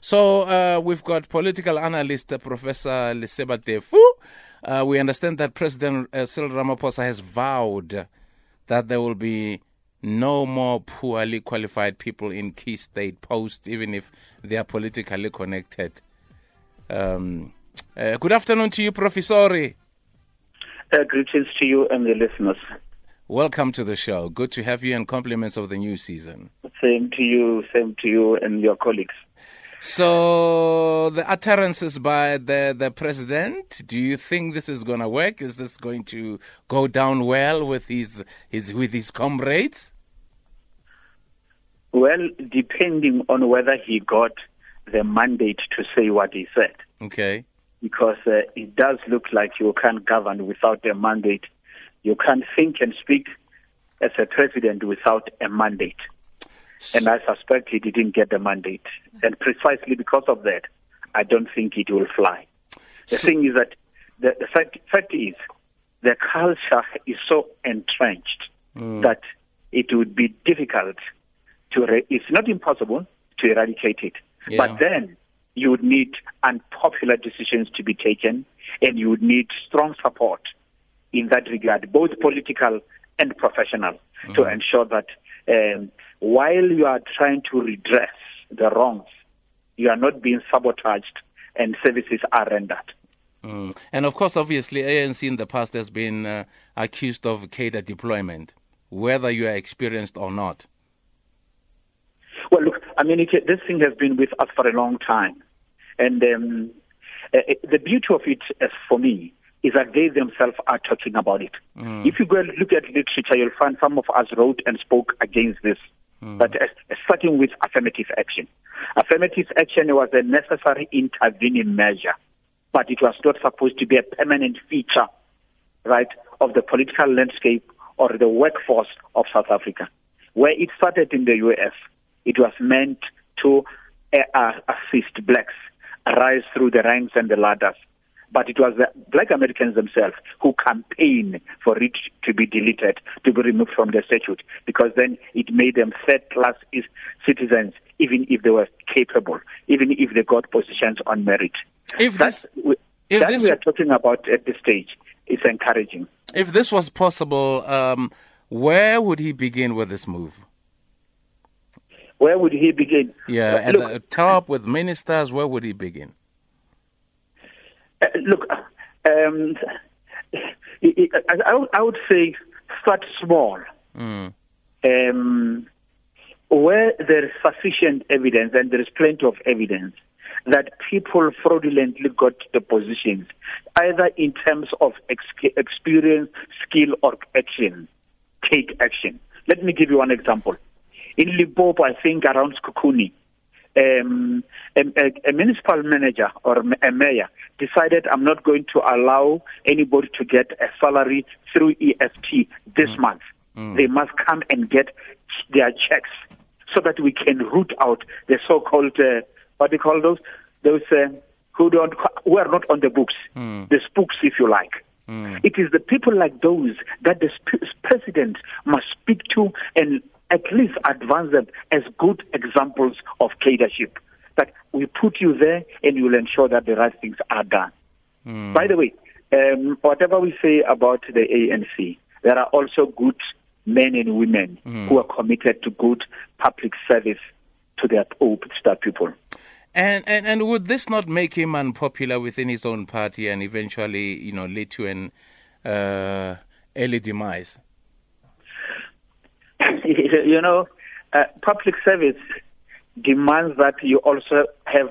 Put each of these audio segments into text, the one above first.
So uh, we've got political analyst uh, Professor Leseba Tefu. Uh, we understand that President uh, Cyril Ramaphosa has vowed that there will be no more poorly qualified people in key state posts, even if they are politically connected. Um, uh, good afternoon to you, Professor. Uh, greetings to you and the listeners. Welcome to the show. Good to have you and compliments of the new season. Same to you, same to you and your colleagues. So the utterances by the the president, do you think this is going to work? Is this going to go down well with his his with his comrades? Well, depending on whether he got the mandate to say what he said. Okay. Because uh, it does look like you can't govern without a mandate. You can't think and speak as a president without a mandate. And I suspect he didn't get the mandate. And precisely because of that, I don't think it will fly. The So- thing is that the, the fact, fact is the culture is so entrenched that it would be difficult to, re- it's not impossible to eradicate it. Yeah. But then you would need unpopular decisions to be taken and you would need strong support in that regard, both political and professional, to ensure that um, while you are trying to redress the wrongs, you are not being sabotaged and services are rendered. Mm. And of course, obviously, ANC in the past has been uh, accused of cadre deployment, whether you are experienced or not. Well, look, I mean, it, this thing has been with us for a long time. And um, uh, uh, the beauty of it, uh, for me, is that they themselves are talking about it. If you go and look at literature, you'll find some of us wrote and spoke against this. But uh, starting with affirmative action. Affirmative action was a necessary intervening measure, but it was not supposed to be a permanent feature, right, of the political landscape or the workforce of South Africa. Where it started in the US, it was meant to uh, assist blacks rise through the ranks and the ladders. But it was the black Americans themselves who campaigned for it to be deleted, to be removed from the statute, because then it made them third class citizens, even if they were capable, even if they got positions on merit. If That, this, we, if that this- we are talking about at this stage is encouraging. if this was possible, um, where would he begin with this move? Where would he begin? Yeah, Uh, at look, the top with ministers, where would he begin? Uh, look, um, I, I, I would- I would say start small. Mm. Um, where there is sufficient evidence, and there is plenty of evidence, that people fraudulently got the positions, either in terms of ex- experience, skill, or action, take action. Let me give you one example. In Limpopo, I think around Sekhukhune, um, a, a, a municipal manager or a mayor decided I'm not going to allow anybody to get a salary through EFT this month. They must come and get their checks so that we can root out the so-called uh, what do you call those? Those uh, who don't who are not on the books, the spooks, if you like. It is the people like those that the president must speak to and at least advance them as good examples of leadership. That we put you there and you will ensure that the right things are done. By the way, um, whatever we say about the ANC, there are also good men and women who are committed to good public service to their, to their people. And, and and would this not make him unpopular within his own party and eventually, you know, lead to an uh, early demise? you know, uh, public service demands that you also have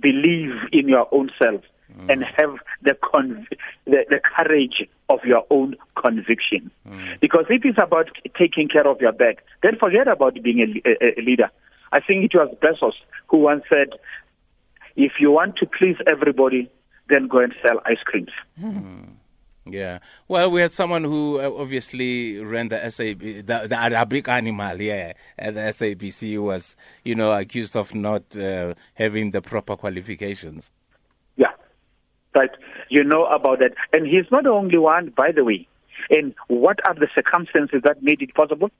believe in your own self mm. and have the, conv- the the courage of your own conviction. Mm. Because if it's about taking care of your back, then forget about being a, a, a leader. I think it was Bezos who once said, "If you want to please everybody, then go and sell ice creams." Mm. Yeah. Well, we had someone who uh, obviously ran the SAB, the, the Arabic animal, yeah, at the SABC was, you know, accused of not uh, having the proper qualifications. Yeah. But You know about that. And he's not the only one, by the way. And what are the circumstances that made it possible?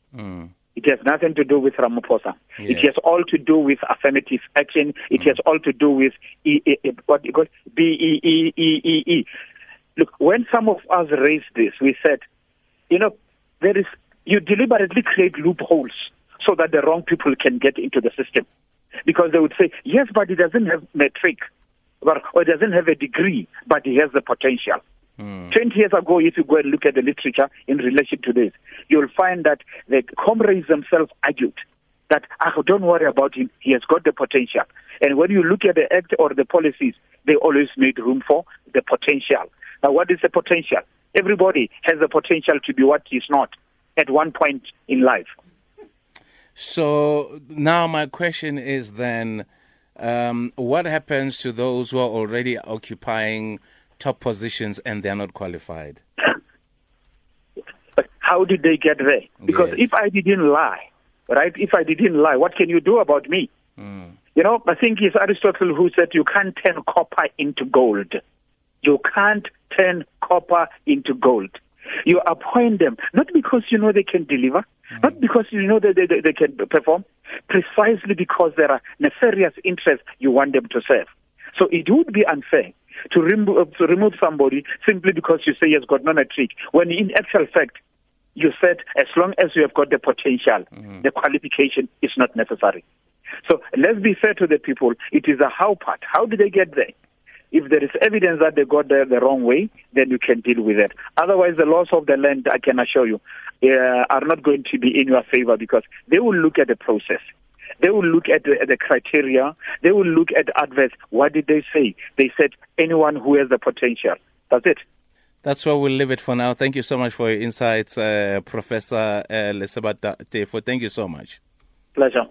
It has nothing to do with Ramaphosa. Yes. It has all to do with affirmative action. It Mm. has all to do with e, e, e, what you call B E E E E E. Look, when some of us raised this, we said, you know, there is you deliberately create loopholes so that the wrong people can get into the system, because they would say, yes, but he doesn't have matric, or doesn't have a degree, but he has the potential. Mm. 20 years ago, if you go and look at the literature in relation to this, you'll find that the comrades themselves argued that, ah, don't worry about him, he has got the potential. And when you look at the act or the policies, they always made room for the potential. What is the potential? Everybody has the potential to be what he's not at one point in life. So now my question is then, um, what happens to those who are already occupying top positions and they're not qualified? But how did they get there? Because Yes. if I didn't lie, right, if I didn't lie, what can you do about me? Mm. You know, I think it's Aristotle who said you can't turn copper into gold. You can't turn copper into gold. You appoint them not because you know they can deliver, mm. not because you know that they, they, they can perform, precisely because there are nefarious interests you want them to serve. So it would be unfair to, remo- uh, to remove somebody simply because you say he has got no matric, when in actual fact you said as long as you have got the potential, mm. the qualification is not necessary. So let's be fair to the people. It is a how part. How did they get there? If there is evidence that they got there the wrong way, then you can deal with it. Otherwise, the laws of the land, I can assure you, uh, are not going to be in your favor because they will look at the process. They will look at the, at the criteria. They will look at adverts. What did they say? They said anyone who has the potential. That's it. That's where we'll leave it for now. Thank you so much for your insights, uh, Professor uh, Tefu. Thank you so much. Pleasure.